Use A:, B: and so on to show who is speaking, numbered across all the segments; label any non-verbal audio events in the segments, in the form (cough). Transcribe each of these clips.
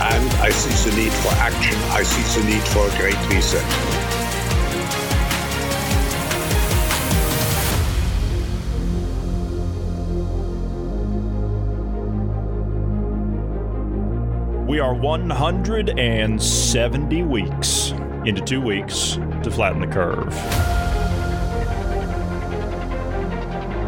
A: and I see the need for action. I see the need for a great reset.
B: We are 170 weeks into two weeks to flatten the curve.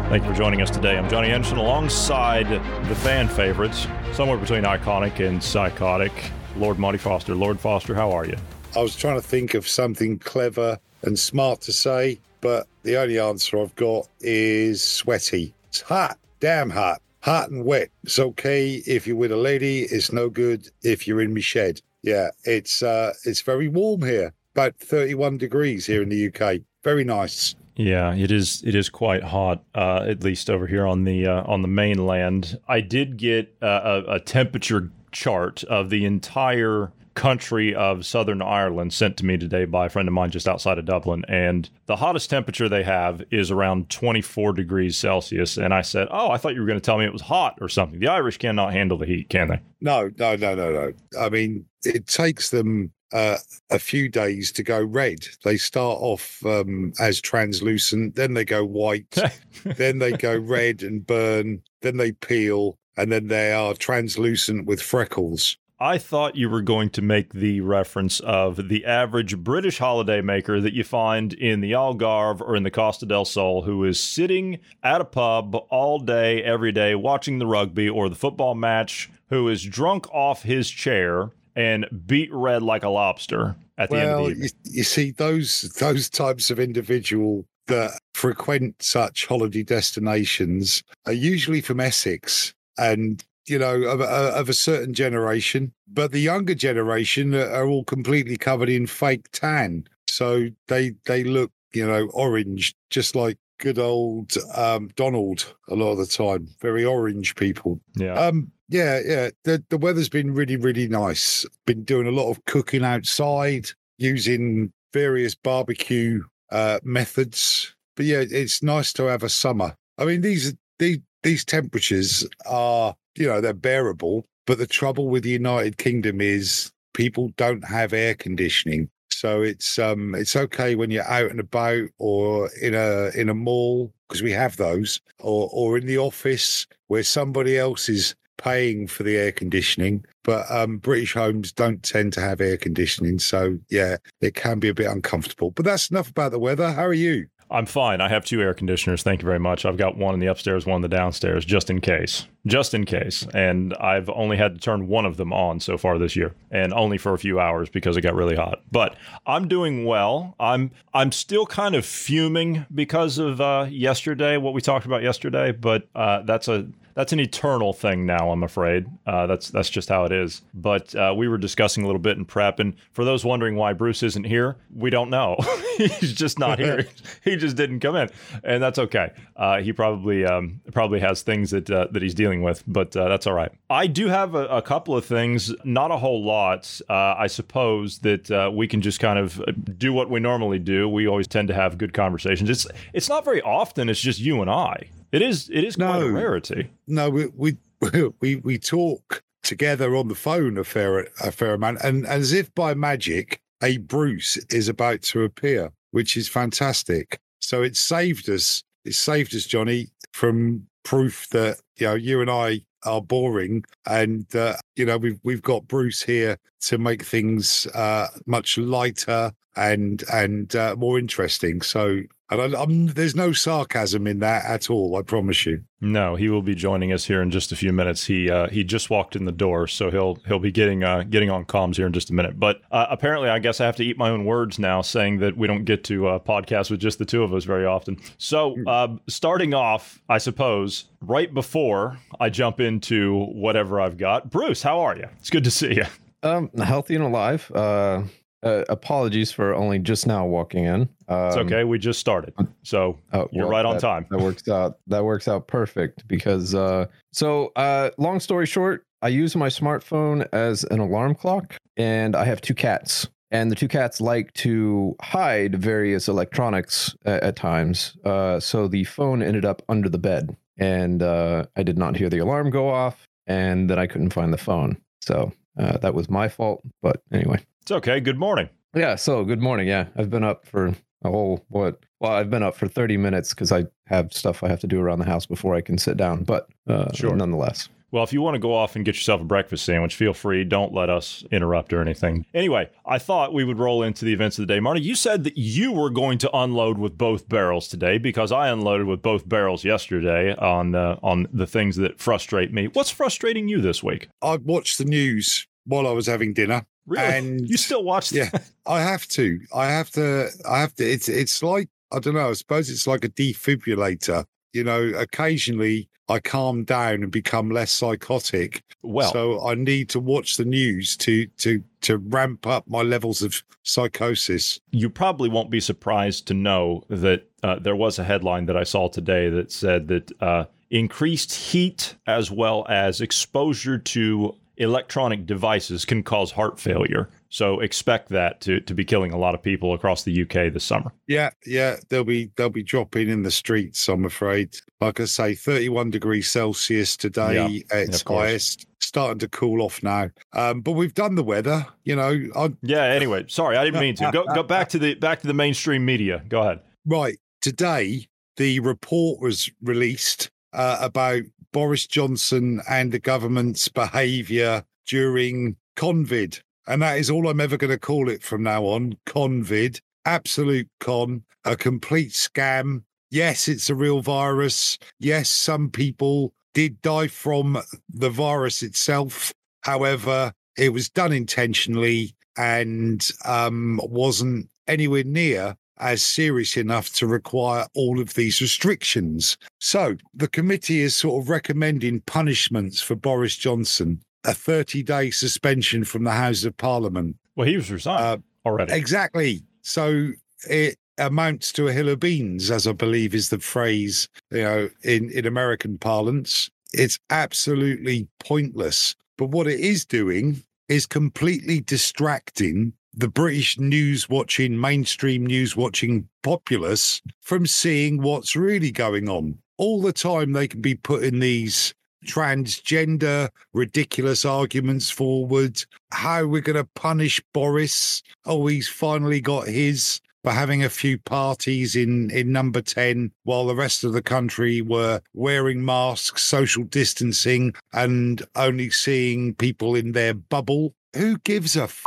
B: Thank you for joining us today. I'm Johnny Anderson alongside the fan favorites, somewhere between iconic and psychotic, Lord Monty Foster. Lord Foster, how are you?
A: I was trying to think of something clever and smart to say, but the only answer I've got is sweaty. It's hot, damn hot, hot and wet. It's okay if you're with a lady. It's no good if you're in my shed. Yeah, it's uh, it's very warm here, about 31 degrees here in the UK. Very nice.
B: Yeah, it is. It is quite hot, uh, at least over here on the uh, on the mainland. I did get a, a temperature chart of the entire country of Southern Ireland sent to me today by a friend of mine just outside of Dublin, and the hottest temperature they have is around 24 degrees Celsius. And I said, "Oh, I thought you were going to tell me it was hot or something." The Irish cannot handle the heat, can they?
A: No, no, no, no, no. I mean, it takes them uh, a few days to go red. They start off um, as translucent, then they go white, (laughs) then they go red and burn, then they peel, and then they are translucent with freckles.
B: I thought you were going to make the reference of the average British holiday maker that you find in the Algarve or in the Costa del Sol who is sitting at a pub all day, every day, watching the rugby or the football match, who is drunk off his chair and beat red like a lobster at the
A: well,
B: end of the evening.
A: You, you see, those those types of individual that frequent such holiday destinations are usually from Essex and you know of, of a certain generation, but the younger generation are all completely covered in fake tan, so they they look you know orange, just like good old um, Donald a lot of the time. Very orange people.
B: Yeah.
A: Um, yeah, yeah. The the weather's been really, really nice. Been doing a lot of cooking outside, using various barbecue uh, methods. But yeah, it's nice to have a summer. I mean, these these these temperatures are, you know, they're bearable. But the trouble with the United Kingdom is people don't have air conditioning. So it's um it's okay when you're out and about or in a in a mall because we have those or or in the office where somebody else is paying for the air conditioning, but um, British homes don't tend to have air conditioning. So, yeah, it can be a bit uncomfortable. But that's enough about the weather. How are you?
B: I'm fine. I have two air conditioners. Thank you very much. I've got one in the upstairs, one in the downstairs, just in case. Just in case. And I've only had to turn one of them on so far this year, and only for a few hours because it got really hot. But I'm doing well. I'm I'm still kind of fuming because of uh, yesterday, what we talked about yesterday. But uh, that's a that's an eternal thing now. I'm afraid uh, that's that's just how it is. But uh, we were discussing a little bit in prep, and for those wondering why Bruce isn't here, we don't know. (laughs) He's just not (laughs) here. he just didn't come in, and that's okay. Uh, he probably um, probably has things that uh, that he's dealing with, but uh, that's all right. I do have a, a, couple of things, not a whole lot, uh, I suppose that we can just kind of do what we normally do. We always tend to have good conversations. It's it's not very often. It's just you and I. It is it is quite a rarity.
A: No, we we (laughs) we, we talk together on the phone a fair a fair amount, and as if by magic, a Bruce is about to appear, which is fantastic. So it saved us. It saved us, Johnny, from proof that you know you and I are boring, and uh, you know we've we've got Bruce here to make things uh, much lighter and and uh, more interesting. So and I, I'm, there's no sarcasm in that at all. I promise you.
B: No, he will be joining us here in just a few minutes. He uh, he just walked in the door, so he'll he'll be getting uh, getting on comms here in just a minute. But uh, apparently, I guess I have to eat my own words now, saying that we don't get to uh, podcast with just the two of us very often. So, uh, starting off, I suppose right before I jump into whatever I've got, Bruce, how are you? It's good to see you.
C: Um, healthy and alive. Uh, uh, apologies for only just now walking in. Um,
B: It's okay. We just started, so
C: oh,
B: you're right on
C: that-
B: time.
C: That works out. That works out perfect because. Uh, so, uh, long story short, I use my smartphone as an alarm clock, and I have two cats. And the two cats like to hide various electronics at, at times. Uh, so the phone ended up under the bed, and uh, I did not hear the alarm go off, and then I couldn't find the phone. So uh, that was my fault. But anyway.
B: It's okay. Good morning.
C: Yeah. So good morning. Yeah, I've been up for a whole what? Well, I've been up for thirty minutes because I have stuff I have to do around the house before I can sit down. But uh,
B: Sure.
C: nonetheless,
B: Well, if you want to go off and get yourself a breakfast sandwich, feel free. Don't let us interrupt or anything. Anyway, I thought we would roll into the events of the day. Marty, you said that you were going to unload with both barrels today because I unloaded with both barrels yesterday on uh, on the things that frustrate me. What's frustrating you this week?
A: I watched the news while I was having dinner.
B: Really?
A: And-
B: you still watch?
A: Yeah, I have to. I have to. I have to. It's it's like I don't know. I suppose it's like a defibrillator. You know, occasionally I calm down and become less psychotic.
B: Well,
A: so I need to watch the news to to to ramp up my levels of psychosis.
B: you probably won't be surprised to know that uh, there was a headline that I saw today that said that uh, increased heat as well as exposure to electronic devices can cause heart failure. So expect that to, to be killing a lot of people across the UK this summer.
A: Yeah, yeah, they'll be they'll be dropping in the streets. I'm afraid. Like I say, 31 degrees Celsius today
B: Yeah,
A: at its highest. Starting to cool off now. Um, but we've done the weather. You know, I,
B: Yeah. Anyway, sorry, I didn't mean to. Go go back to the back to the mainstream media. Go ahead.
A: Right. Today, the report was released uh, about Boris Johnson and the government's behaviour during COVID. And that is all I'm ever going to call it from now on COVID. Absolute con, a complete scam. Yes, it's a real virus. Yes, some people did die from the virus itself. However, it was done intentionally and um, wasn't anywhere near as serious enough to require all of these restrictions. So the committee is sort of recommending punishments for Boris Johnson, a 30 day suspension from the House of Parliament.
B: Well, he was resigned
A: Uh,
B: already.
A: Exactly. So it amounts to a hill of beans, as I believe is the phrase, you know, in, in American parlance. It's absolutely pointless. But what it is doing is completely distracting the British news watching, mainstream news watching populace from seeing what's really going on. All the time they can be putting these transgender ridiculous arguments forward. How we're going to punish boris? Oh he's finally got his for having a few parties in in number 10 while the rest of the country were wearing masks social distancing and only seeing people in their bubble. Who gives a f-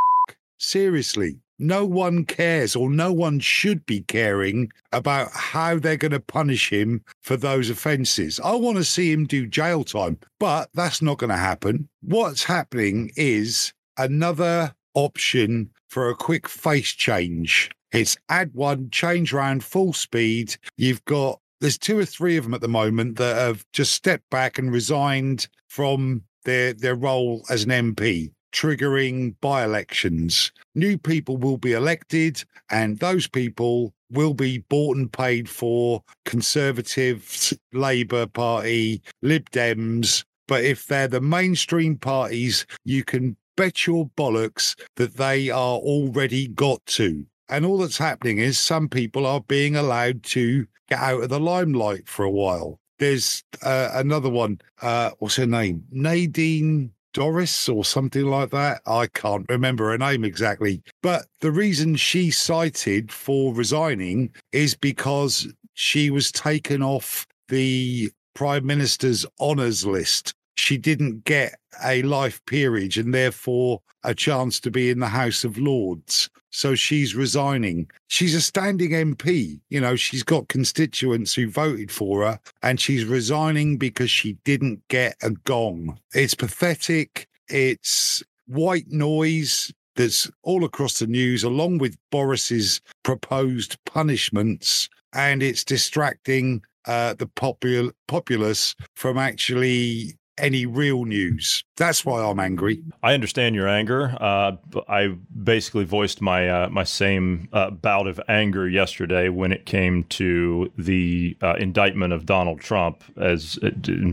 A: seriously no one cares or no one should be caring about how they're going to punish him for those offences. I want to see him do jail time, but that's not going to happen. What's happening is another option for a quick face change. It's add one, change round full speed. You've got there's two or three of them at the moment that have just stepped back and resigned from their their role as an MP triggering by elections. New people will be elected, and those people will be bought and paid for Conservatives, Labour Party, Lib Dems. But if they're the mainstream parties, you can bet your bollocks that they are already got to. And all that's happening is some people are being allowed to get out of the limelight for a while. There's uh, another one. Uh, what's her name? Nadine Dorries or something like that. I can't remember her name exactly. But the reason she cited for resigning is because she was taken off the Prime Minister's honours list. she didn't get a life peerage and therefore a chance to be in the House of Lords. So she's resigning. She's a standing MP. You know, she's got constituents who voted for her and she's resigning because she didn't get a gong. It's pathetic. It's white noise that's all across the news, along with Boris's proposed punishments. And it's distracting uh, the popul- populace from actually any real news. That's why I'm angry.
B: I understand your anger. Uh, I basically voiced my uh, my same uh, bout of anger yesterday when it came to the uh, indictment of Donald Trump, as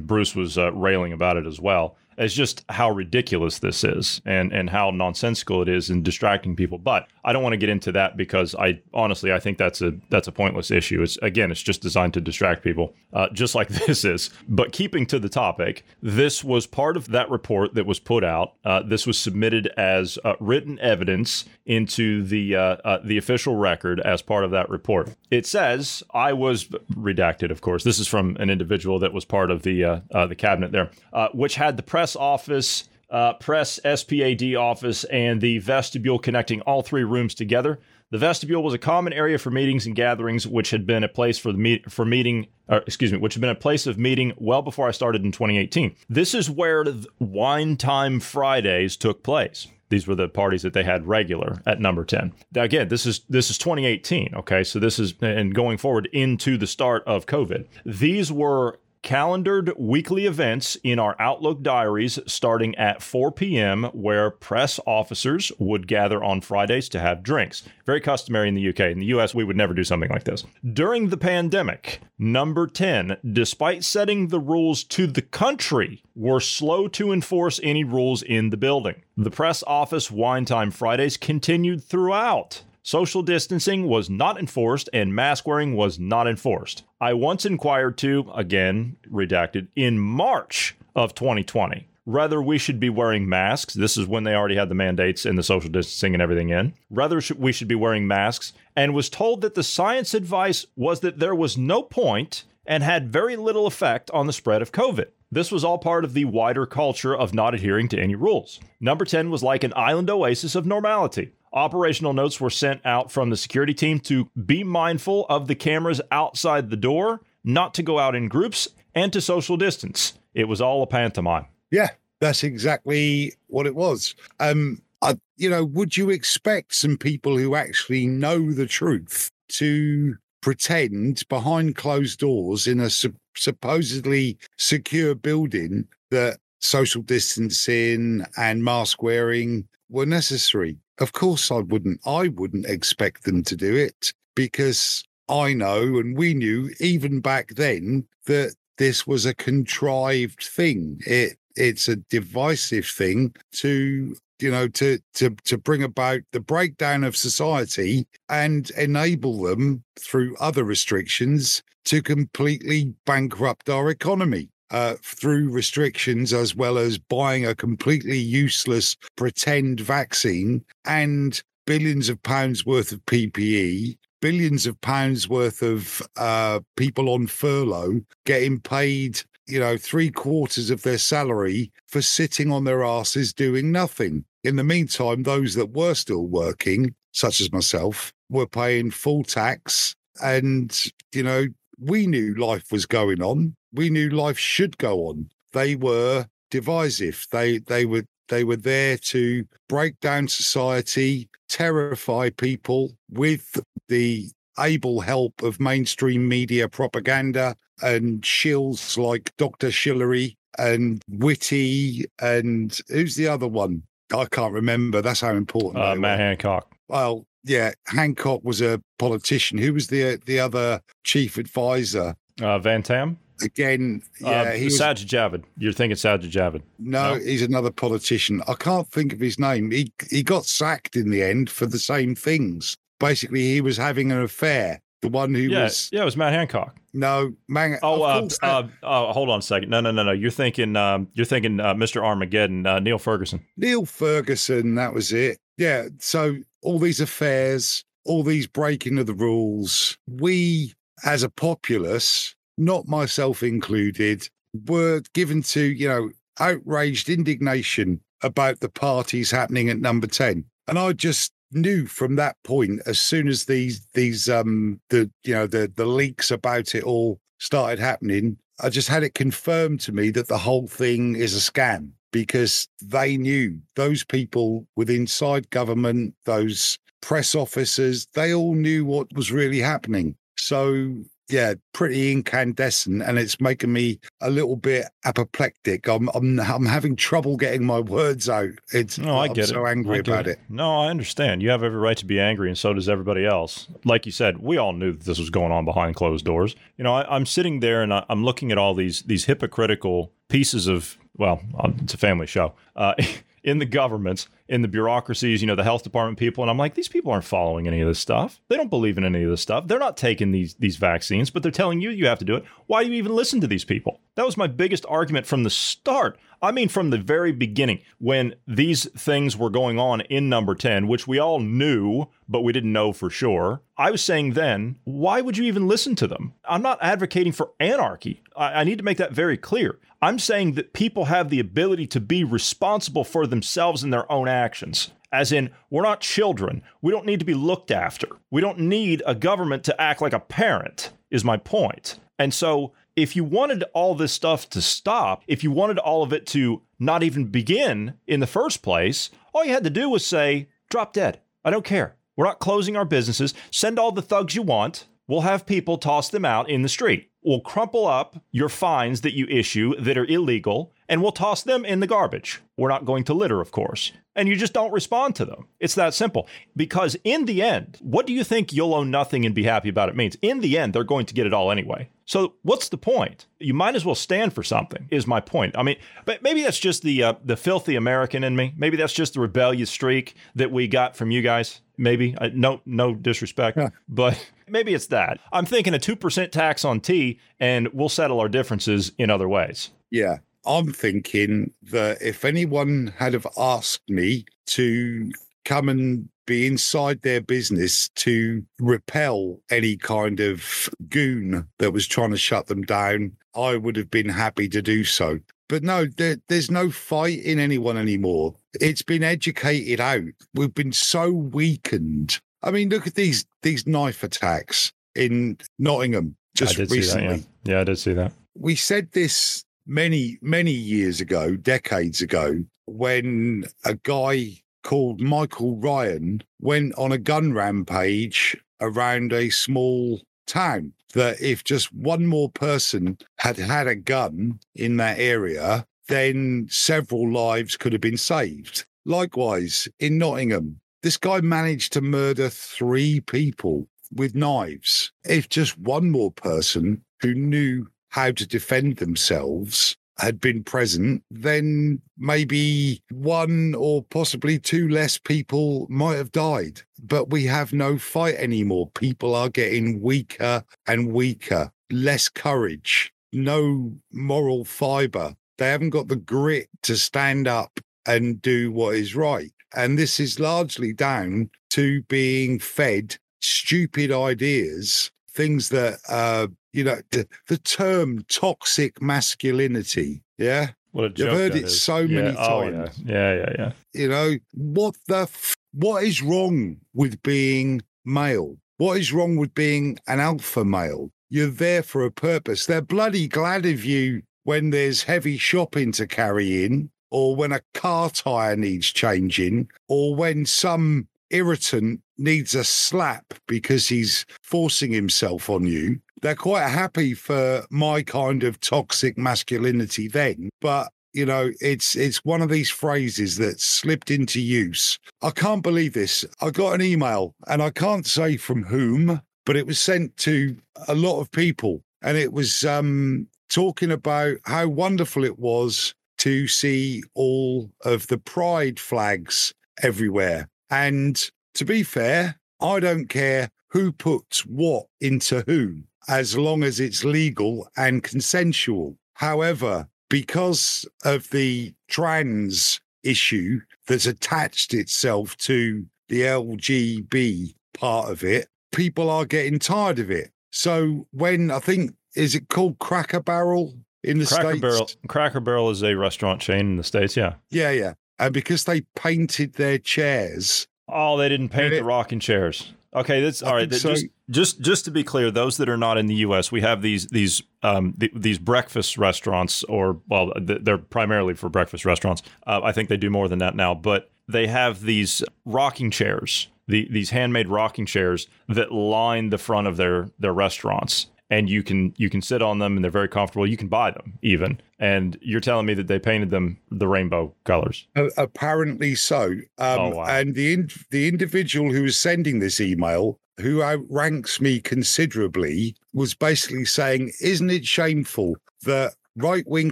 B: Bruce was uh, railing about it as well as just how ridiculous this is and and how nonsensical it is in distracting people. But I don't want to get into that because I honestly I think that's a that's a pointless issue. It's again it's just designed to distract people, uh, just like (laughs) this is. But keeping to the topic, this was part of that report that was put out. Uh, this was submitted as uh, written evidence into the uh, uh, the official record as part of that report. It says I was redacted, of course. This is from an individual that was part of the uh, the cabinet there, which had the press press office, uh, press SPAD office, and the vestibule connecting all three rooms together. The vestibule was a common area for meetings and gatherings, which had been a place for the meet for meeting. Or, excuse me, which had been a place of meeting well before I started in 2018. This is where the Wine Time Fridays took place. These were the parties that they had regular at number 10. Now again, this is this is 2018, okay? So this is and going forward into the start of COVID. These were calendared weekly events in our Outlook diaries starting at 4 p.m., where press officers would gather on Fridays to have drinks. Very customary in the UK. In the US, we would never do something like this. During the pandemic, number 10, despite setting the rules to the country, were slow to enforce any rules in the building. The press office wine time Fridays continued throughout. Social distancing was not enforced and mask wearing was not enforced. I once inquired to, again, redacted, in March of 2020 whether we should be wearing masks. This is when they already had the mandates and the social distancing and everything in. Whether we should be wearing masks, and was told that the science advice was that there was no point and had very little effect on the spread of COVID. This was all part of the wider culture of not adhering to any rules. Number 10 was like an island oasis of normality. Operational notes were sent out from the security team to be mindful of the cameras outside the door, not to go out in groups, and to social distance. It was all a pantomime.
A: Yeah, that's exactly what it was. Um, I, you know, would you expect some people who actually know the truth to pretend behind closed doors in a su- supposedly secure building that social distancing and mask wearing were necessary? Of course, I wouldn't. I wouldn't expect them to do it because I know and we knew even back then that this was a contrived thing. It it's a divisive thing to you know to to to bring about the breakdown of society and enable them through other restrictions to completely bankrupt our economy uh, through restrictions as well as buying a completely useless pretend vaccine and billions of pounds worth of PPE, billions of pounds worth of uh, people on furlough getting paid, you know, three quarters of their salary for sitting on their asses doing nothing. In the meantime, those that were still working, such as myself, were paying full tax and, you know, we knew life was going on. We knew life should go on. They were divisive. They they were they were there to break down society, terrify people with the able help of mainstream media propaganda and shills like Dr. Shillery and Witty and who's the other one? I can't remember. That's how important.
B: Uh, Matt Hancock.
A: Well, yeah, Hancock was a politician. Who was the the other chief advisor?
B: Uh, Van Tam.
A: Again, yeah, uh,
B: he Sajid Javid. You're thinking Sajid Javid.
A: No, no, he's another politician. I can't think of his name. He he got sacked in the end for the same things. Basically, he was having an affair. The one who
B: yeah,
A: was
B: yeah, it was Matt Hancock.
A: No, man.
B: Oh, uh, uh, uh, hold on a second. No, no, no, no. You're thinking, um, you're thinking, uh, Mr. Armageddon, uh, Neil Ferguson.
A: Neil Ferguson. That was it. Yeah. So all these affairs, all these breaking of the rules, we as a populace, not myself included, were given to, you know, outraged indignation about the parties happening at number 10. And I just knew from that point as soon as these these um the you know the the leaks about it all started happening i just had it confirmed to me that the whole thing is a scam because they knew those people with inside government those press officers they all knew what was really happening so yeah, pretty incandescent, and it's making me a little bit apoplectic. I'm I'm I'm having trouble getting my words out. It's
B: no, I
A: I'm
B: get
A: so
B: it.
A: angry
B: I get
A: about it.
B: No, I understand. You have every right to be angry, and so does everybody else. Like you said, we all knew that this was going on behind closed doors. You know, I, I'm sitting there and I, I'm looking at all these these hypocritical pieces of well, um, it's a family show. Uh, (laughs) in the governments, in the bureaucracies, you know, the health department people, and I'm like, these people aren't following any of this stuff. They don't believe in any of this stuff. They're not taking these these vaccines, but they're telling you you have to do it. Why do you even listen to these people? That was my biggest argument from the start. I mean, from the very beginning, when these things were going on in number 10, which we all knew, but we didn't know for sure, I was saying then, why would you even listen to them? I'm not advocating for anarchy. I, I need to make that very clear. I'm saying that people have the ability to be responsible for themselves and their own actions. As in, we're not children. We don't need to be looked after. We don't need a government to act like a parent, is my point. And so, if you wanted all this stuff to stop, if you wanted all of it to not even begin in the first place, all you had to do was say, drop dead. I don't care. We're not closing our businesses. Send all the thugs you want. We'll have people toss them out in the street. We'll crumple up your fines that you issue that are illegal and we'll toss them in the garbage. We're not going to litter, of course. And you just don't respond to them. It's that simple. Because in the end, what do you think you'll own nothing and be happy about it means? In the end, they're going to get it all anyway. So what's the point? You might as well stand for something. Is my point. I mean, but maybe that's just the uh, the filthy American in me. Maybe that's just the rebellious streak that we got from you guys. Maybe I, no no disrespect,
A: Yeah.
B: but maybe it's that. I'm thinking a two percent tax on tea, and we'll settle our differences in other ways.
A: Yeah. I'm thinking that if anyone had have asked me to come and be inside their business to repel any kind of goon that was trying to shut them down, I would have been happy to do so. But no, there, there's no fight in anyone anymore. It's been educated out. We've been so weakened. I mean, look at these these knife attacks in Nottingham just
B: I did
A: recently
B: see that. Yeah. yeah, I did see that.
A: we said this many many years ago decades ago when a guy called michael ryan went on a gun rampage around a small town that if just one more person had had a gun in that area then several lives could have been saved likewise in nottingham this guy managed to murder three people with knives if just one more person who knew how to defend themselves had been present, then maybe one or possibly two less people might have died. But we have no fight anymore. People are getting weaker and weaker, less courage, no moral fiber. They haven't got the grit to stand up and do what is right. And this is largely down to being fed stupid ideas, things that uh, you know, the, the term toxic masculinity. Yeah.
B: What a
A: You've heard it
B: is.
A: so
B: Yeah.
A: many
B: Oh, yeah.
A: times.
B: Yeah, yeah, yeah.
A: You know, what the, f- what is wrong with being male? What is wrong with being an alpha male? You're there for a purpose. They're bloody glad of you when there's heavy shopping to carry in, or when a car tire needs changing, or when some irritant needs a slap because he's forcing himself on you. They're quite happy for my kind of toxic masculinity then, but you know it's it's one of these phrases that slipped into use. I can't believe this. I got an email and i can't say from whom but it was sent to a lot of people. And it was um talking about how wonderful it was to see all of the pride flags everywhere. And to be fair i don't care who puts what into whom, as long as it's legal and consensual. However because of the trans issue that's attached itself to the LGB part of it, people are getting tired of it. So when I think is it called Cracker Barrel in the
B: Cracker
A: States.
B: Barrel. Cracker Barrel is a restaurant chain in the states. Yeah.
A: Yeah, yeah. And because they painted their chairs,
B: Oh, they didn't paint
A: It-
B: the rocking chairs. Okay, that's all right. that-
A: so.
B: Just, just, just to be clear, those that are not in the U.S., we have these these um, th- these breakfast restaurants, or well, th- they're primarily for breakfast restaurants. Uh, I think they do more than that now, but they have these rocking chairs, the, these handmade rocking chairs that line the front of their their restaurants. And you can you can sit on them, and they're very comfortable. You can buy them even. And you're telling me that they painted them the rainbow colors.
A: uh, apparently so. Um,
B: Oh, wow.
A: And the in, the individual who was sending this email, who outranks me considerably, was basically saying, "Isn't it shameful that right wing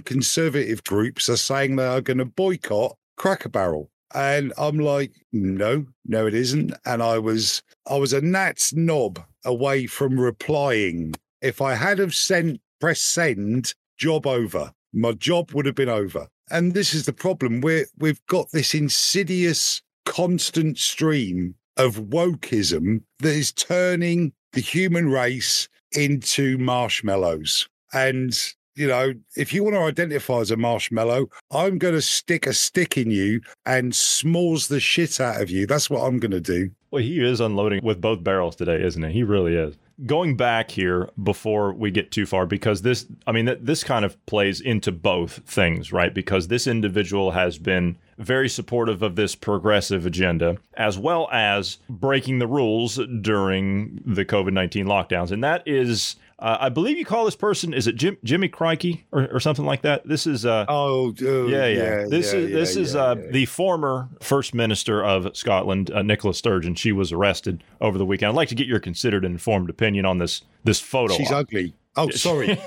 A: conservative groups are saying they are going to boycott Cracker Barrel?" And I'm like, "No, no, it isn't." And I was I was a gnat's knob away from replying. If I had have sent press send, job over. My job would have been over. And this is the problem. We're we've got this insidious, constant stream of wokeism that is turning the human race into marshmallows. And you know, if you want to identify as a marshmallow, I'm going to stick a stick in you and s'mores the shit out of you. That's what I'm going to do.
B: Well, he is unloading with both barrels today, isn't he? He really is. Going back here before we get too far, because this, I mean, th- this kind of plays into both things, right? Because this individual has been very supportive of this progressive agenda, as well as breaking the rules during the COVID 19 lockdowns. And that is, uh, I believe you call this person, is it Jim, Jimmy Crikey or, or something like that? This is, uh,
A: Oh, uh,
B: yeah, yeah. This
A: yeah,
B: is this
A: yeah,
B: is
A: yeah,
B: uh,
A: yeah.
B: the former First Minister of Scotland, uh, Nicola Sturgeon. She was arrested over the weekend. I'd like to get your considered and informed opinion on this this photo.
A: She's ugly. Oh, sorry.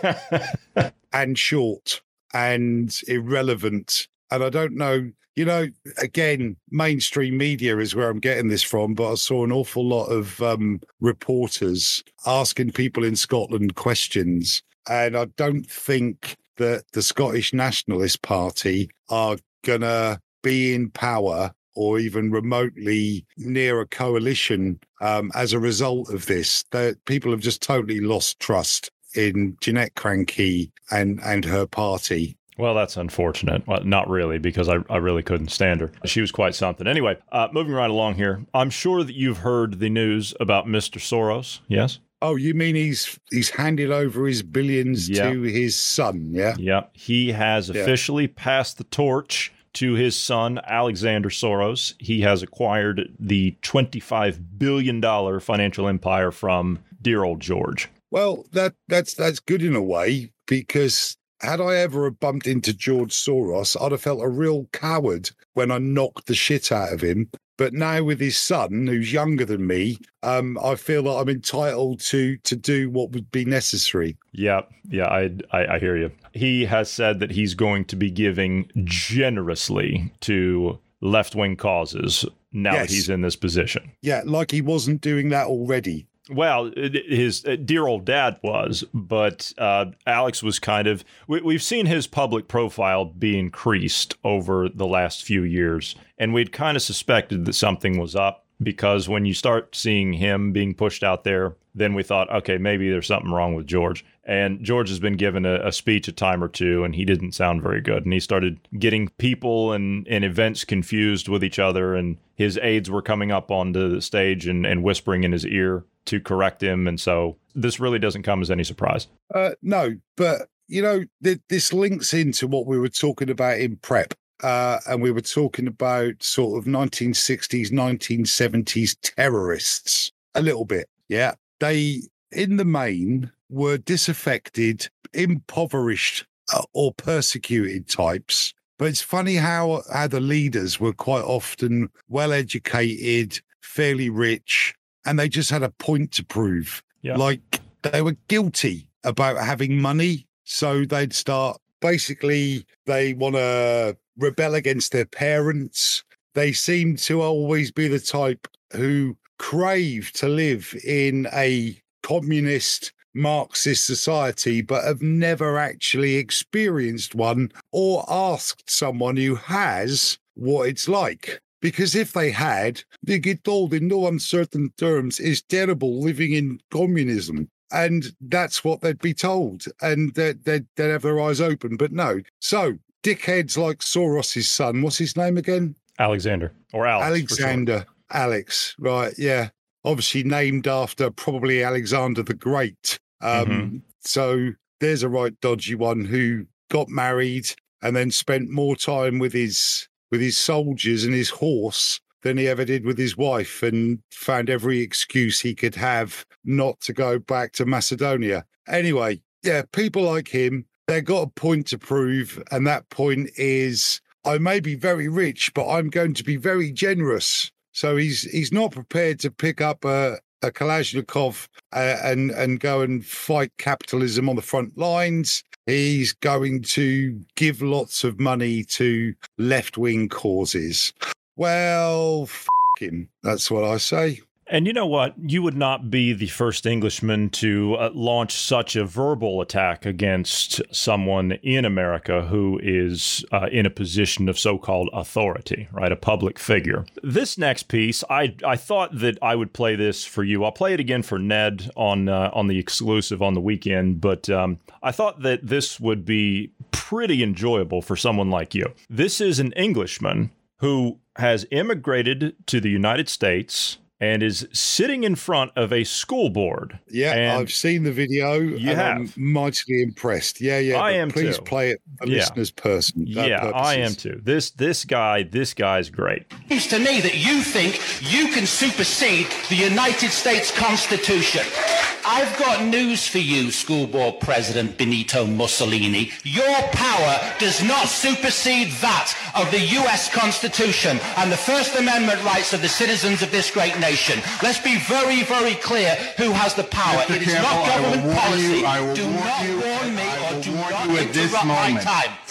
A: (laughs) and short and irrelevant. And I don't know, you know, again, mainstream media is where I'm getting this from, but I saw an awful lot of um, reporters asking people in Scotland questions. And I don't think that the Scottish Nationalist Party are going to be in power or even remotely near a coalition um, as a result of this. That people have just totally lost trust in Janette Krankie and and her party.
B: Well, that's unfortunate. Well, not really, because I, I really couldn't stand her. She was quite something. Anyway, uh, moving right along here, I'm sure that you've heard the news about Mr. Soros. Yes.
A: Oh, you mean he's he's handed over his billions
B: Yeah.
A: to his son? Yeah.
B: Yep. He has officially passed the torch to his son, Alexander Soros. He has acquired the $25 billion financial empire from dear old George.
A: Well, that that's that's good in a way because had I ever bumped into George Soros, I'd have felt a real coward when I knocked the shit out of him. But now with his son, who's younger than me, um, I feel that I'm entitled to to do what would be necessary.
B: Yeah, yeah, I, I, I hear you. He has said that he's going to be giving generously to left wing causes now that he's in this position.
A: Yeah, like he wasn't doing that already.
B: Well, his uh, dear old dad was, but uh, Alex was kind of. We, we've seen his public profile be increased over the last few years, and we'd kind of suspected that something was up because when you start seeing him being pushed out there, then we thought, okay, maybe there's something wrong with George. And George has been given a, a speech a time or two, and he didn't sound very good. And he started getting people and, and events confused with each other, and his aides were coming up onto the stage and, and whispering in his ear to correct him. And so this really doesn't come as any surprise.
A: Uh, no, but you know, th- this links into what we were talking about in prep. Uh, and we were talking about sort of 1960s, 1970s terrorists a little bit. Yeah. They, in the main, were disaffected, impoverished, uh, or persecuted types. But it's funny how, how the leaders were quite often well educated, fairly rich, and they just had a point to prove.
B: Yeah.
A: Like they were guilty about having money. So they'd start basically, they want to rebel against their parents. They seem to always be the type who crave to live in a communist Marxist society, but have never actually experienced one or asked someone who has what it's like. Because if they had, they'd get told in no uncertain terms it's terrible living in communism. and that's what they'd be told, and they'd, they'd, they'd have their eyes open. But no. So dickheads like Soros's son, what's his name again?
B: Alexander or Alex.
A: Alexander. Alex, right? Yeah, obviously named after probably Alexander the Great. Um,
B: Mhm.
A: So there's a right dodgy one who got married and then spent more time with his with his soldiers and his horse than he ever did with his wife, and found every excuse he could have not to go back to Macedonia. Anyway, yeah, people like him, they've got a point to prove, and that point is I may be very rich, but I'm going to be very generous. So he's he's not prepared to pick up a, a Kalashnikov uh, and and go and fight capitalism on the front lines. He's going to give lots of money to left wing causes. Well, f- him. That's what I say.
B: And you know what? You would not be the first Englishman to uh, launch such a verbal attack against someone in America who is uh, in a position of so called authority, right? A public figure. This next piece, I, I thought that I would play this for you. I'll play it again for Ned on, uh, on the exclusive on the weekend, but um, I thought that this would be pretty enjoyable for someone like you. This is an Englishman who has immigrated to the United States and is sitting in front of a school board.
A: Yeah,
B: And-
A: I've seen the video.
B: You
A: and
B: have.
A: I'm mightily impressed. Yeah, yeah.
B: I
A: but
B: am
A: Please
B: too.
A: play it for
B: Yeah.
A: listeners' person. uh,
B: yeah, I am too. This this guy, this guy's great.
D: It seems to me that you think you can supersede the United States Constitution. I've got news for you, School Board President Benito Mussolini. Your power does not supersede that of the U.S. Constitution and the First Amendment rights of the citizens of this great nation. Let's be very, very clear who has the power.
E: Mr.
D: It is
E: Campbell,
D: not government policy.
E: you-
D: do
E: warn
D: not
E: you-
D: warn me or do not
E: you at this
D: interrupt my
E: moment.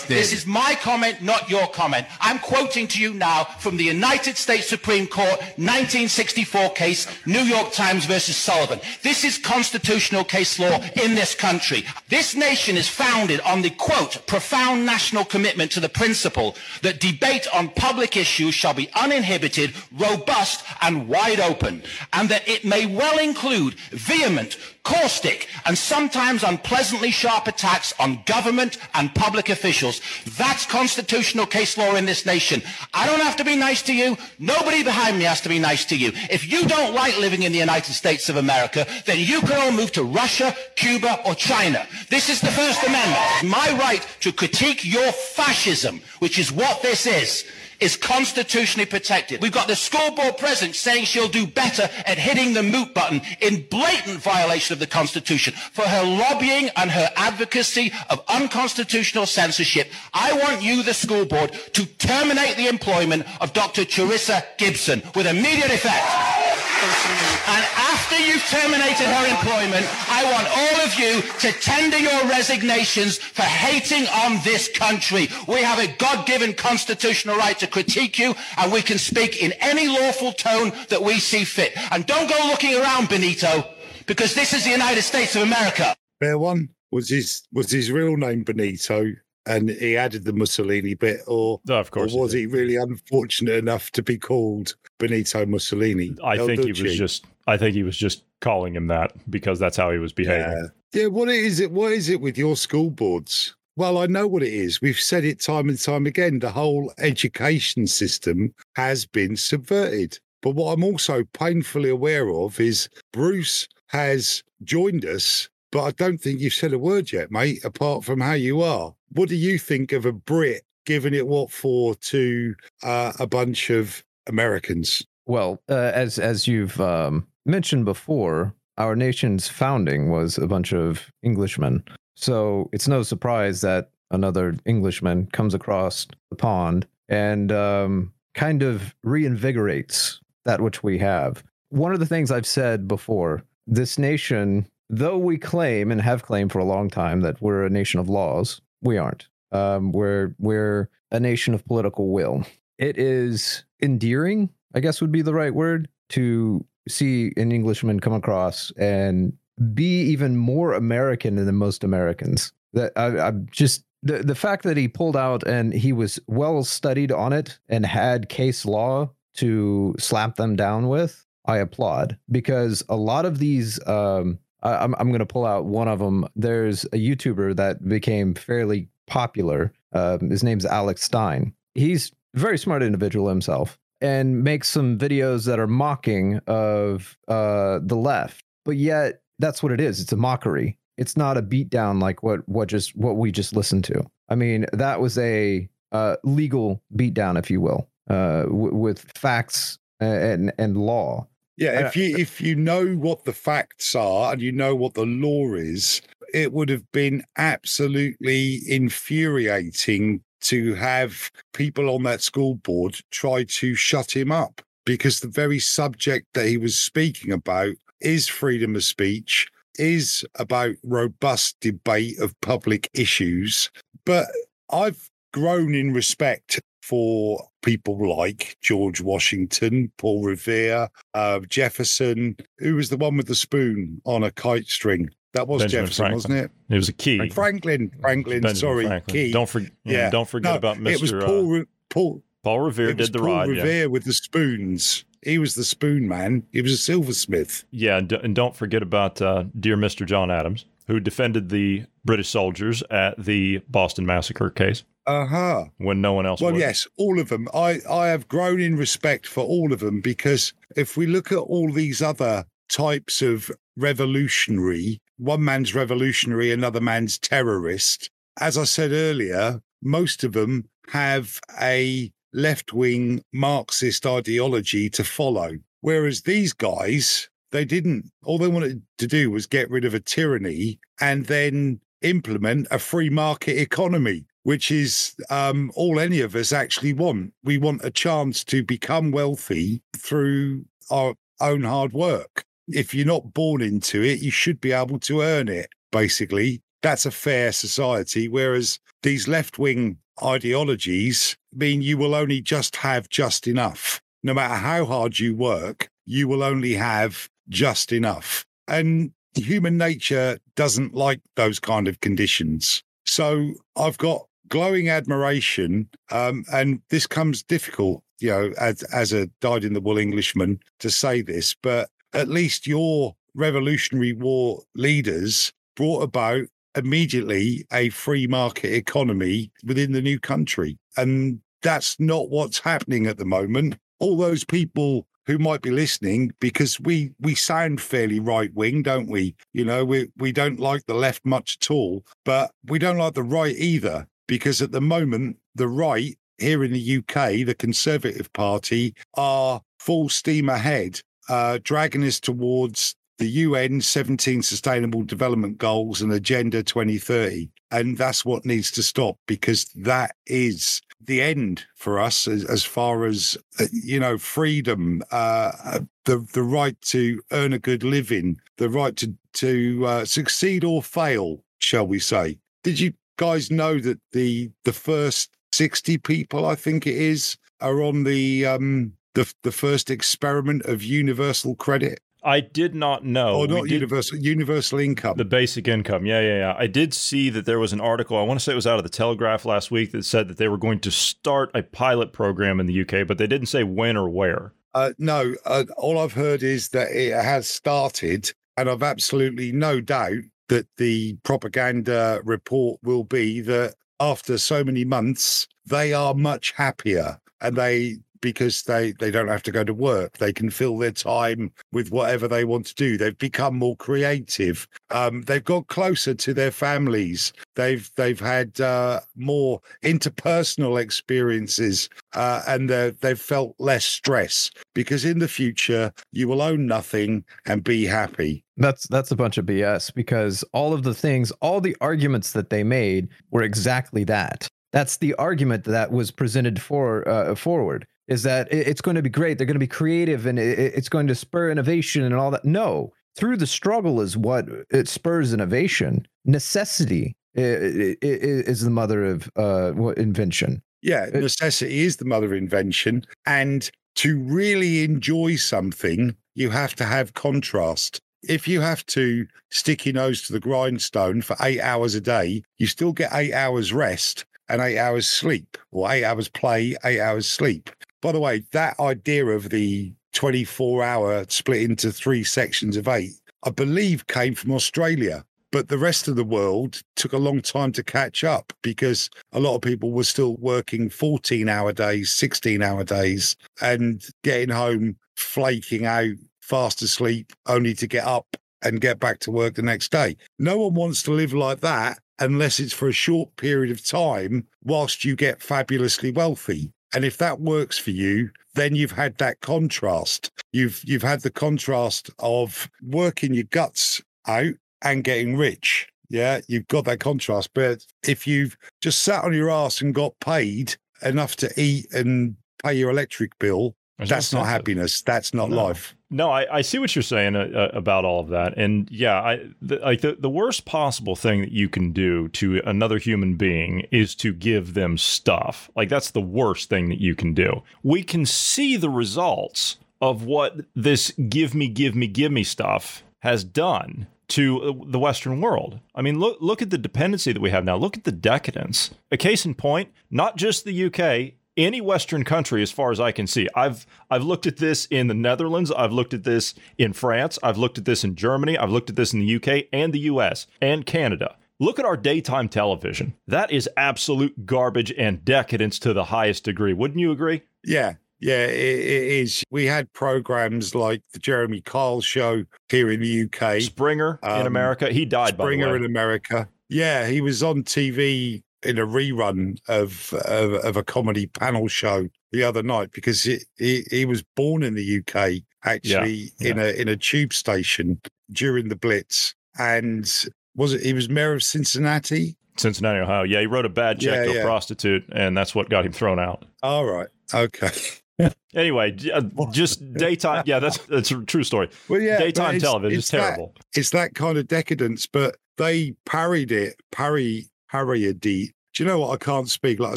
D: This is my comment, not your comment. I'm quoting to you now from the United States Supreme Court 1964 case, New York Times versus Sullivan. This is constitutional case law in this country. This nation is founded on the quote, profound national commitment to the principle that debate on public issues shall be uninhibited, robust, and wide open, and that it may well include vehement, caustic, and sometimes unpleasantly sharp attacks on government and public officials. That's constitutional case law in this nation. I don't have to be nice to you. Nobody behind me has to be nice to you. If you don't like living in the United States of America, then you can all move to Russia, Cuba, or China. This is the First Amendment. My right to critique your fascism, which is what this is is constitutionally protected. We've got the school board president saying she'll do better at hitting the mute button in blatant violation of the Constitution for her lobbying and her advocacy of unconstitutional censorship. I want you, the school board, to terminate the employment of Dr. Charissa Gibson with immediate effect. And after you've terminated her employment, I want all of you to tender your resignations for hating on this country. We have a God-given constitutional right to critique you, and we can speak in any lawful tone that we see fit. And don't go looking around, Benito, because this is the United States of America.
A: Fair one was his was his real name Benito, and he added the Mussolini bit, or
B: Oh, of course,
A: or was he really unfortunate enough to be called Benito Mussolini?
B: I
A: El
B: think he was just I think he was just calling him that because that's how he was behaving.
A: Yeah. Yeah, what is it? What is it with your school boards? Well, I know what it is. We've said it time and time again. The whole education system has been subverted. But what I'm also painfully aware of is Bruce has joined us, but I don't think you've said a word yet, mate, apart from how you are. What do you think of a Brit giving it what for to uh, a bunch of Americans?
C: Well, uh, as as you've um, mentioned before, our nation's founding was a bunch of Englishmen. So it's no surprise that another Englishman comes across the pond and um, kind of reinvigorates that which we have. One of the things I've said before: this nation, though we claim and have claimed for a long time that we're a nation of laws, we aren't. Um, we're we're a nation of political will. It is endearing, I guess would be the right word, to see an Englishman come across and be even more American than most Americans. That I, I'm just the the fact that he pulled out and he was well studied on it and had case law to slap them down with. I applaud because a lot of these um, I, I'm I'm gonna pull out one of them. There's a YouTuber that became fairly popular. Um, his name's Alex Stein. He's a very smart individual himself and makes some videos that are mocking of uh, the left, but yet that's what it is. It's a mockery. It's not a beatdown like what what just what we just listened to. I mean, that was a uh, legal beatdown, if you will, uh, w- with facts and and law.
A: Yeah, if you if you know what the facts are and you know what the law is, it would have been absolutely infuriating to have people on that school board try to shut him up because the very subject that he was speaking about is freedom of speech, is about robust debate of public issues. But I've grown in respect for people like George Washington, Paul Revere, uh, Jefferson, who was the one with the spoon on a kite string. That was
B: Benjamin
A: Jefferson,
B: Franklin.
A: wasn't it?
B: It was a key.
A: Franklin, Franklin,
B: Benjamin
A: sorry,
B: Franklin.
A: key.
B: Don't for- yeah, don't forget about
A: It was
B: Mr., uh,
A: Paul, Re- Paul,
B: Paul Revere did the
A: Paul
B: ride. Yeah.
A: Revere with the spoons. He was the spoon man. He was a silversmith.
B: Yeah, and, d- and don't forget about uh, dear Mr. John Adams, who defended the British soldiers at the Boston Massacre case
A: Uh huh.
B: when no one else
A: Well,
B: would.
A: yes, all of them. I, I have grown in respect for all of them because if we look at all these other types of revolutionary, one man's revolutionary, another man's terrorist, as I said earlier, most of them have a left wing Marxist ideology to follow. Whereas these guys, they didn't. All they wanted to do was get rid of a tyranny and then implement a free market economy which is um, all any of us actually want. We want a chance to become wealthy through our own hard work. If you're not born into it, you should be able to earn it, basically. That's a fair society. Whereas these left wing ideologies mean you will only just have just enough. No matter how hard you work, you will only have just enough. And human nature doesn't like those kind of conditions. So I've got glowing admiration, um, and this comes difficult, you know, as, as a dyed in the wool Englishman to say this, but at least your Revolutionary War leaders brought about immediately a free market economy within the new country. And that's not what's happening at the moment. All those people who might be listening because we we sound fairly right wing don't we you know we we don't like the left much at all but we don't like the right either because at the moment the right here in the UK the conservative party are full steam ahead uh dragging us towards the UN 17 sustainable development goals and agenda 2030 and that's what needs to stop because that is the end for us as, as far as uh, you know freedom uh the the right to earn a good living the right to to uh, succeed or fail shall we say. Did you guys know that the the first 60 people i think it is are on the um the the first experiment of universal credit
B: I did not know.
A: or
B: We
A: not
B: did-
A: universal universal income
B: The basic income. Yeah, yeah, yeah. I did see that there was an article, I want to say it was out of the Telegraph last week, that said that they were going to start a pilot program in the UK, but they didn't say when or where.
A: Uh, no, uh, all I've heard is that it has started, and I've absolutely no doubt that the propaganda report will be that after so many months, they are much happier and they because they they don't have to go to work. They can fill their time with whatever they want to do. They've become more creative. Um, they've got closer to their families. They've they've had uh, more interpersonal experiences uh, and they've felt less stress because in the future you will own nothing and be happy.
C: That's that's a bunch of BS because all of the things, all the arguments that they made were exactly that. That's the argument that was presented for uh, forward is that it's going to be great. They're going to be creative and it- it- it's going to spur innovation and all that. No, through the struggle is what it spurs innovation. Necessity is the mother of uh, what- invention.
A: Yeah, necessity is the mother of invention. And to really enjoy something, you have to have contrast. If you have to stick your nose to the grindstone for eight hours a day, you still get eight hours rest and eight hours sleep, or eight hours play, eight hours sleep. By the way, that idea of the 24 hour split into three sections of eight, I believe, came from Australia. But the rest of the world took a long time to catch up because a lot of people were still working 14 hour days, 16 hour days, and getting home, flaking out, fast asleep, only to get up and get back to work the next day. No one wants to live like that unless it's for a short period of time whilst you get fabulously wealthy. And if that works for you, then you've had that contrast. You've you've had the contrast of working your guts out and getting rich. Yeah, you've got that contrast. But if you've just sat on your ass and got paid enough to eat and pay your electric bill, that's not happiness. That's not
B: No.
A: life.
B: No, I, I see what you're saying uh, uh, about all of that, and yeah, I the, like the the worst possible thing that you can do to another human being is to give them stuff. Like that's the worst thing that you can do. We can see the results of what this "give me, give me, give me" stuff has done to uh, the Western world. I mean, look look at the dependency that we have now. Look at the decadence. A case in point, not just the UK, any Western country, as far as I can see. I've I've looked at this in the Netherlands. I've looked at this in France. I've looked at this in Germany. I've looked at this in the UK and the US and Canada. Look at our daytime television. That is absolute garbage and decadence to the highest degree. Wouldn't you agree?
A: Yeah, yeah, it, it is. We had programs like the Jeremy Kyle show here in the UK.
B: Springer in
A: Um,
B: America. He died by
A: Springer in America. Yeah, he was on TV in a rerun of of, of a comedy panel show the other night because he, he he was born in the UK actually in a in a tube station during the Blitz and was it he was mayor of Cincinnati?
B: Cincinnati, Ohio. Yeah, he wrote a bad check
A: Yeah,
B: to a prostitute, and that's what got him thrown out.
A: All right. Okay. (laughs)
B: Anyway, uh, just daytime. Yeah, that's that's a true story.
A: Well, yeah,
B: daytime
A: it's-
B: television is
A: it's that-
B: terrible.
A: it's that kind of decadence, but they parried it, parry, parody. Do you know what? I can't speak. Like I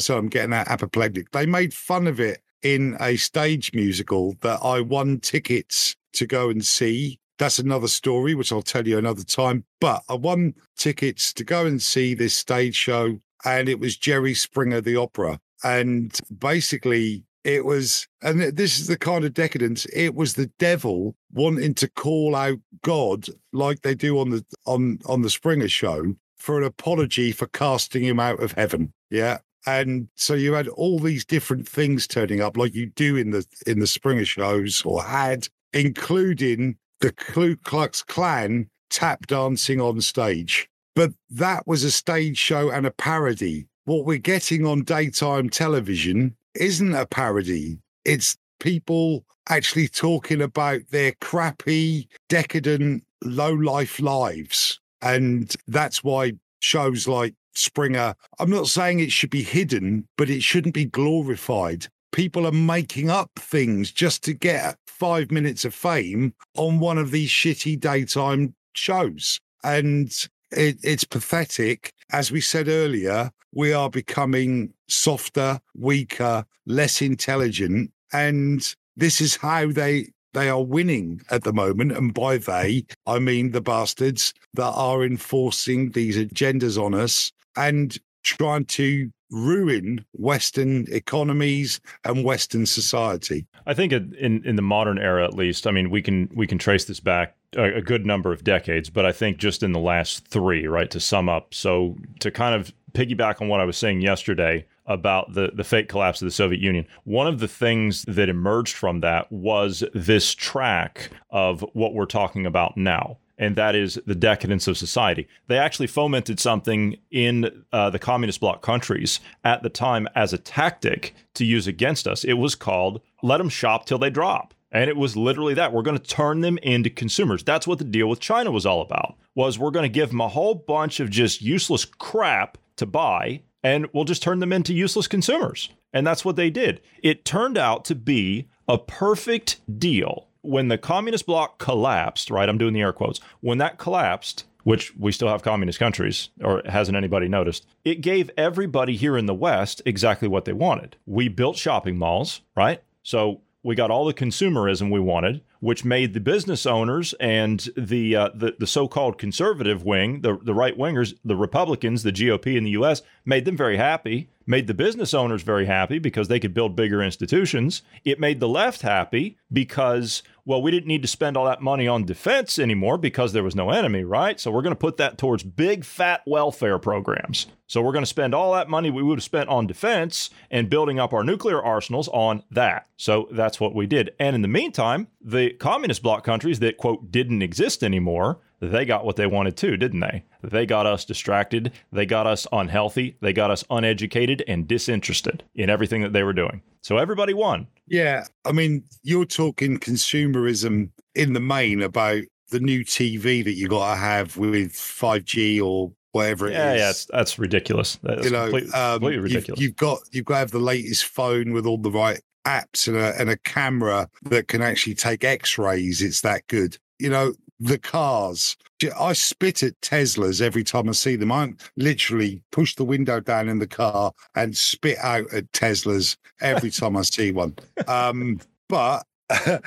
A: said, I'm getting that apoplectic. They made fun of it in a stage musical that I won tickets to go and see. That's another story, which I'll tell you another time. But I won tickets to go and see this stage show, and it was Jerry Springer, the opera. And basically, it was, and this is the kind of decadence. It was the devil wanting to call out God like they do on the on on the Springer show for an apology for casting him out of heaven. Yeah. And so you had all these different things turning up, like you do in the in the Springer shows, or had, including the Ku Klux Klan tap dancing on stage. But that was a stage show and a parody. What we're getting on daytime television isn't a parody. It's people actually talking about their crappy, decadent, low life lives. And that's why shows like Springer, I'm not saying it should be hidden, but it shouldn't be glorified. People are making up things just to get five minutes of fame on one of these shitty daytime shows. And it, it's pathetic. As we said earlier, we are becoming softer, weaker, less intelligent. And this is how they they are winning at the moment. And by they, I mean the bastards that are enforcing these agendas on us and trying to ruin Western economies and Western society.
B: I think in in the modern era, at least, I mean, we can we can trace this back a, a good number of decades, but I think just in the last three, right, to sum up. So to kind of piggyback on what I was saying yesterday about the the fake collapse of the Soviet Union, one of the things that emerged from that was this track of what we're talking about now. And that is the decadence of society. They actually fomented something in uh, the communist bloc countries at the time as a tactic to use against us. It was called let them shop till they drop. And it was literally that. We're going to turn them into consumers. That's what the deal with China was all about. Was we're going to give them a whole bunch of just useless crap to buy and we'll just turn them into useless consumers. And that's what they did. It turned out to be a perfect deal. When the communist bloc collapsed, right? I'm doing the air quotes. When that collapsed, which we still have communist countries, or hasn't anybody noticed, it gave everybody here in the West exactly what they wanted. We built shopping malls, right? So we got all the consumerism we wanted, which made the business owners and the uh, the, the so-called conservative wing, the the right wingers, the Republicans, the GOP in the U.S. made them very happy made the business owners very happy because they could build bigger institutions. It made the left happy because, well, we didn't need to spend all that money on defense anymore because there was no enemy, right? So we're going to put that towards big, fat welfare programs. So we're going to spend all that money we would have spent on defense and building up our nuclear arsenals on that. So that's what we did. And in the meantime, the communist bloc countries that, quote, didn't exist anymore, they got what they wanted too, didn't they? They got us distracted. They got us unhealthy. They got us uneducated and disinterested in everything that they were doing. So everybody won.
A: Yeah. I mean, you're talking consumerism in the main about the new TV that you got to have with 5G or whatever it
B: yeah,
A: is.
B: Yeah, that's, that's ridiculous. That's
A: you know,
B: complete-
A: um,
B: completely
A: you've-
B: ridiculous.
A: You've, got you've got to have the latest phone with all the right apps and a and a camera that can actually take X-rays. It's that good. You know, the cars. I spit at Teslas every time I see them. I literally push the window down in the car and spit out at Teslas every (laughs) time I see one. Um, but (laughs)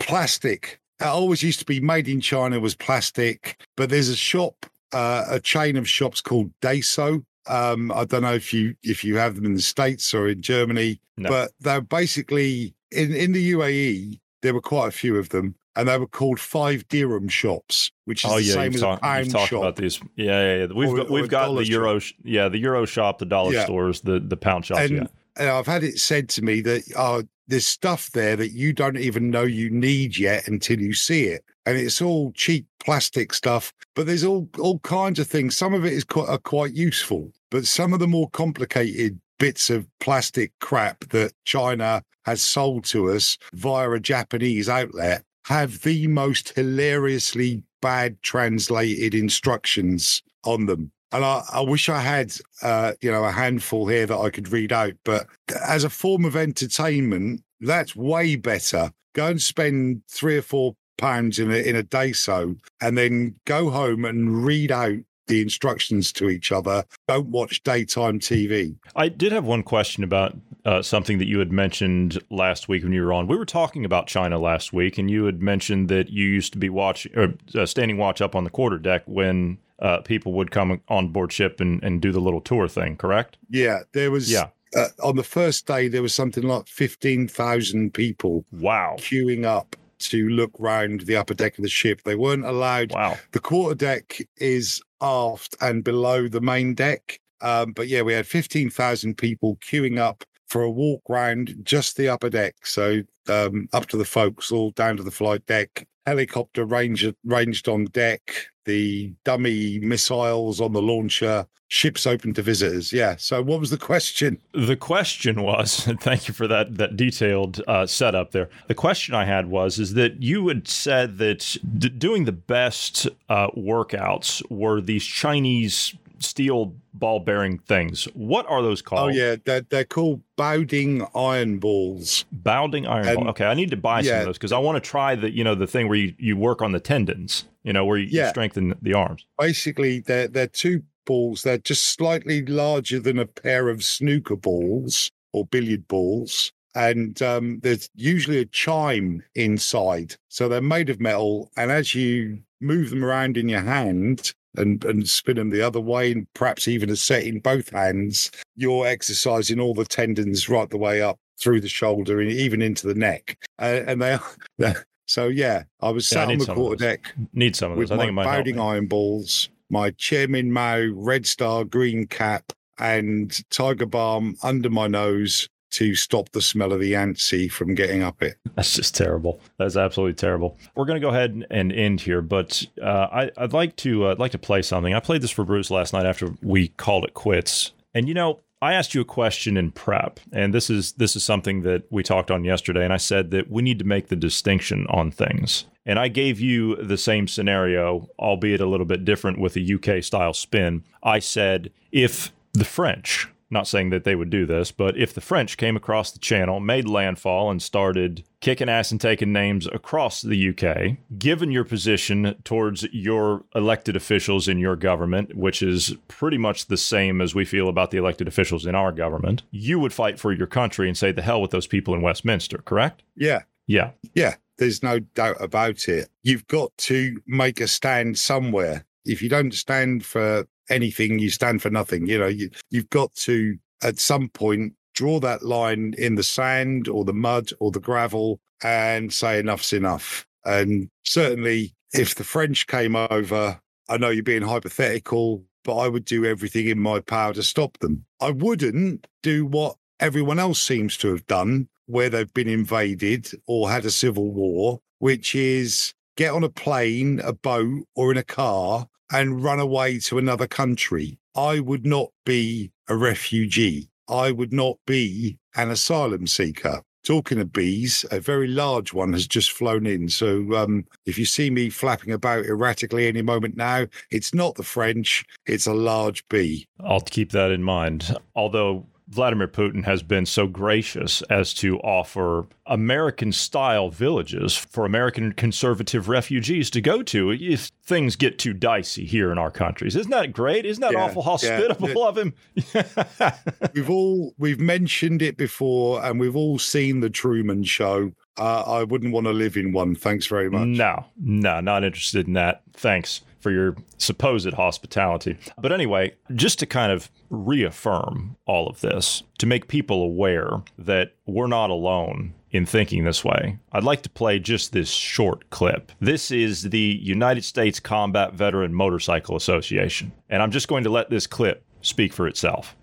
A: plastic. It always used to be made in China was plastic, but there's a shop, uh, a chain of shops called Daiso. Um, I don't know if you if you have them in the states or in Germany,
B: No.
A: but they're basically in in the UAE. There were quite a few of them, and they were called five dirham shops, which is
B: Oh
A: the
B: yeah,
A: same as
B: talk-
A: a pound
B: talked
A: shop.
B: about these. Yeah, yeah, yeah. We've
A: Or-
B: got, we've got the euro, sh- yeah, the euro shop, the dollar
A: Yeah.
B: stores, the the pound shops.
A: and,
B: yeah,
A: and I've had it said to me that oh, there's stuff there that you don't even know you need yet until you see it, and it's all cheap plastic stuff. But there's all all kinds of things. Some of it is quite are quite useful, but some of the more complicated bits of plastic crap that China has sold to us via a Japanese outlet have the most hilariously bad translated instructions on them. And I, I wish I had, uh, you know, a handful here that I could read out. But as a form of entertainment, that's way better. Go and spend three or four pounds in a in a Daiso, and then go home and read out the instructions to each other. Don't watch daytime TV.
B: I did have one question about uh, something that you had mentioned last week when you were on. We were talking about China last week, and you had mentioned that you used to be watching or uh, standing watch up on the quarter deck when uh, people would come on board ship and, and do the little tour thing. Correct?
A: Yeah, there was.
B: Yeah.
A: Uh, on the first day, there was something like fifteen thousand people
B: Wow.
A: queuing up to look round the upper deck of the ship. They weren't allowed.
B: Wow.
A: The quarter deck is aft and below the main deck. Um, but yeah, we had 15,000 people queuing up for a walk round just the upper deck. So um, up to the folks, all down to the flight deck. Helicopter range, ranged on deck, the dummy missiles on the launcher, ships open to visitors. Yeah. So what was the question?
B: The question was, (laughs) thank you for that that detailed uh, setup there. The question I had was, is that you had said that d- doing the best uh, workouts were these Chinese steel ball bearing things. What are those called?
A: Oh, yeah. They're, they're called Baoding iron balls.
B: Bounding iron
A: And-
B: ball. Okay, I need to buy some of those because I want to try the you know the thing where you, you work on the tendons. You know where you, you strengthen the arms.
A: basically they're they're two balls. They're just slightly larger than a pair of snooker balls or billiard balls. And um, there's usually a chime inside. So they're made of metal. And as you move them around in your hand and, and spin them the other way, and perhaps even a set in both hands, you're exercising all the tendons right the way up through the shoulder and even into the neck. Uh, and they are. (laughs) So yeah, I was
B: Yeah, I
A: sat on the quarter deck
B: Need some of
A: with
B: those. I think
A: my
B: help.
A: Iron balls, my Chairman Mao Red Star green cap, and Tiger Balm under my nose to stop the smell of the Yancy from getting up it. (laughs)
B: That's just terrible. That's absolutely terrible. We're going to go ahead and end here, but uh, I, I'd like to uh, I'd like to play something. I played this for Bruce last night after we called it quits, and you know. I asked you a question in prep, and this is this is something that we talked on yesterday. And I said that we need to make the distinction on things. And I gave you the same scenario, albeit a little bit different with a UK style spin. I said if the French not saying that they would do this, but if the French came across the channel, made landfall, and started kicking ass and taking names across the UK, given your position towards your elected officials in your government, which is pretty much the same as we feel about the elected officials in our government, you would fight for your country and say the hell with those people in Westminster, correct?
A: Yeah,
B: Yeah.
A: yeah, there's no doubt about it. You've got to make a stand somewhere. If you don't stand for anything, you stand for nothing. You know, you, you've got to at some point draw that line in the sand or the mud or the gravel and say enough's enough. And certainly, if the French came over, I know you're being hypothetical, but I would do everything in my power to stop them. I wouldn't do what everyone else seems to have done, where they've been invaded or had a civil war, which is get on a plane, a boat, or in a car and run away to another country. I would not be a refugee. I would not be an asylum seeker. Talking of bees, a very large one has just flown in. So um, if you see me flapping about erratically any moment now, it's not the French, it's a large bee.
B: I'll keep that in mind. Although Vladimir Putin has been so gracious as to offer American style villages for American conservative refugees to go to if things get too dicey here in our countries. Isn't that great? Isn't that
A: Yeah,
B: awful
A: yeah.
B: hospitable of him? (laughs)
A: we've all we've mentioned it before and we've all seen the Truman show. Uh, I wouldn't want to live in one. Thanks very much.
B: No, no, not interested in that. Thanks for your supposed hospitality. But anyway, just to kind of reaffirm all of this, to make people aware that we're not alone in thinking this way, I'd like to play just this short clip. This is the United States Combat Veteran Motorcycle Association. And I'm just going to let this clip speak for itself.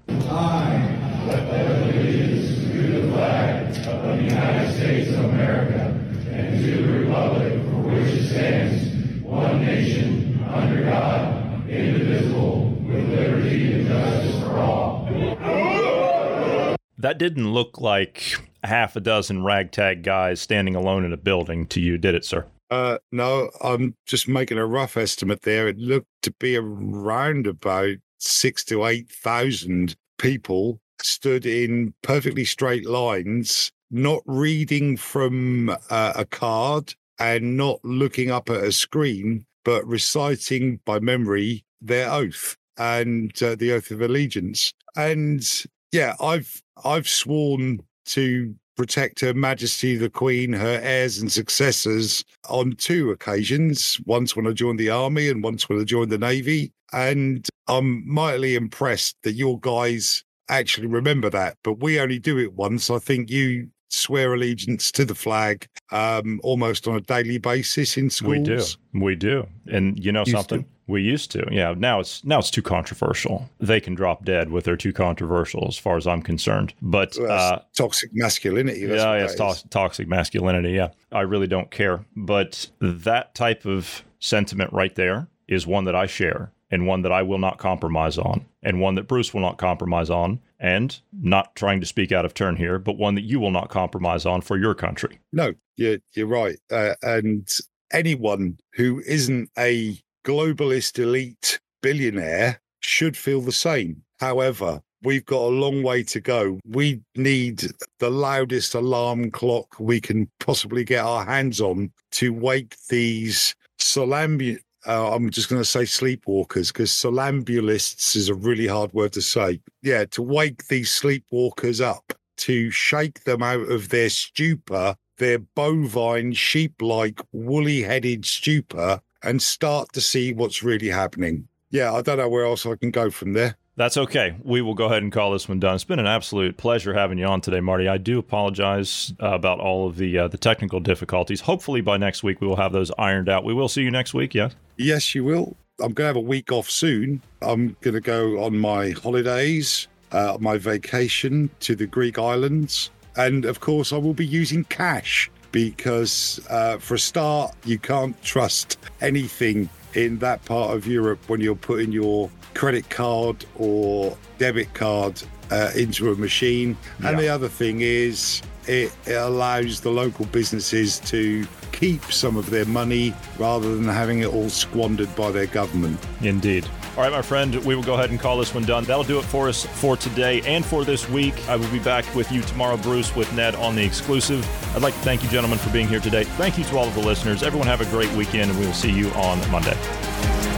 B: That didn't look like half a dozen ragtag guys standing alone in a building to you, did it, sir?
A: Uh, no, I'm just making a rough estimate there. It looked to be around about six to 8,000 people stood in perfectly straight lines, not reading from uh, a card and not looking up at a screen, but reciting by memory their oath and uh, the oath of allegiance. And yeah, I've I've sworn to protect Her Majesty the Queen, her heirs and successors on two occasions. Once when I joined the army, and once when I joined the navy. And I'm mightily impressed that your guys actually remember that. But we only do it once. I think you swear allegiance to the flag um, almost on a daily basis in schools.
B: We do. We do. And you know
A: Used
B: something?
A: to.
B: We used to. Yeah. Now it's now it's too controversial. They can drop dead with their too controversial, as far as I'm concerned. But
A: Well,
B: uh,
A: toxic masculinity.
B: Yeah, yeah, it's to- toxic masculinity. Yeah, I really don't care. But that type of sentiment right there is one that I share, and one that I will not compromise on, and one that Bruce will not compromise on, and not trying to speak out of turn here, but one that you will not compromise on for your country.
A: No, you're, you're right. Uh, and anyone who isn't a globalist elite billionaire should feel the same. However, we've got a long way to go. We need the loudest alarm clock we can possibly get our hands on to wake these solambu. Uh, I'm just going to say sleepwalkers because solambulists is a really hard word to say. Yeah, to wake these sleepwalkers up, to shake them out of their stupor, their bovine, sheep like, woolly headed stupor, and start to see what's really happening. Yeah, I don't know where else I can go from there.
B: That's okay. We will go ahead and call this one done. It's been an absolute pleasure having you on today, Marty. I do apologize uh, about all of the uh, the technical difficulties. Hopefully, by next week we will have those ironed out. We will see you next week. Yes.
A: Yes, you will. I'm going to have a week off soon. I'm going to go on my holidays, uh, my vacation to the Greek islands. And of course, I will be using cash because, uh, for a start, you can't trust anything in that part of Europe when you're putting your credit card or debit card uh, into a machine. And the other thing is, it, it allows the local businesses to keep some of their money rather than having it all squandered by their government.
B: Indeed. All right, my friend, we will go ahead and call this one done. That'll do it for us for today and for this week. I will be back with you tomorrow, Bruce, with Ned on the exclusive. I'd like to thank you, gentlemen, for being here today. Thank you to all of the listeners. Everyone have a great weekend, and we will see you on Monday.